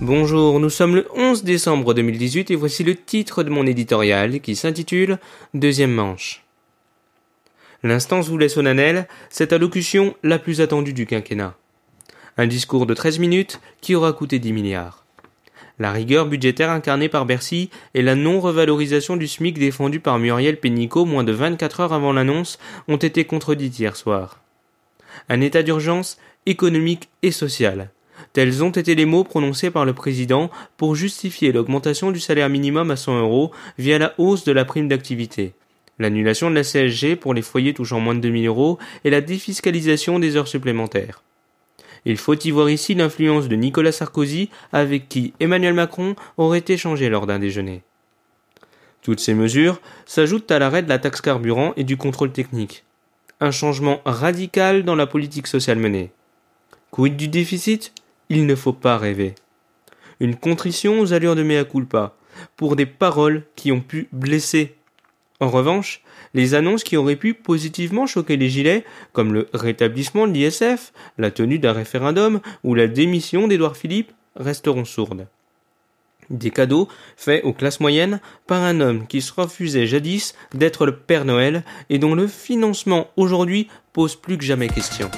Bonjour, nous sommes le 11 décembre 2018 et voici le titre de mon éditorial qui s'intitule Deuxième manche. L'instance voulait solennelle, cette allocution la plus attendue du quinquennat. Un discours de 13 minutes qui aura coûté 10 milliards. La rigueur budgétaire incarnée par Bercy et la non-revalorisation du SMIC défendue par Muriel Pénicaud moins de 24 heures avant l'annonce ont été contredites hier soir. Un état d'urgence économique et social. Tels ont été les mots prononcés par le président pour justifier l'augmentation du salaire minimum à 100 euros via la hausse de la prime d'activité, l'annulation de la CSG pour les foyers touchant moins de 2000 euros et la défiscalisation des heures supplémentaires. Il faut y voir ici l'influence de Nicolas Sarkozy avec qui Emmanuel Macron aurait échangé lors d'un déjeuner. Toutes ces mesures s'ajoutent à l'arrêt de la taxe carburant et du contrôle technique. Un changement radical dans la politique sociale menée. Quid du déficit? Il ne faut pas rêver. Une contrition aux allures de mea culpa, pour des paroles qui ont pu blesser en revanche, les annonces qui auraient pu positivement choquer les gilets, comme le rétablissement de l'ISF, la tenue d'un référendum ou la démission d'Édouard Philippe, resteront sourdes. Des cadeaux faits aux classes moyennes par un homme qui se refusait jadis d'être le Père Noël et dont le financement aujourd'hui pose plus que jamais question.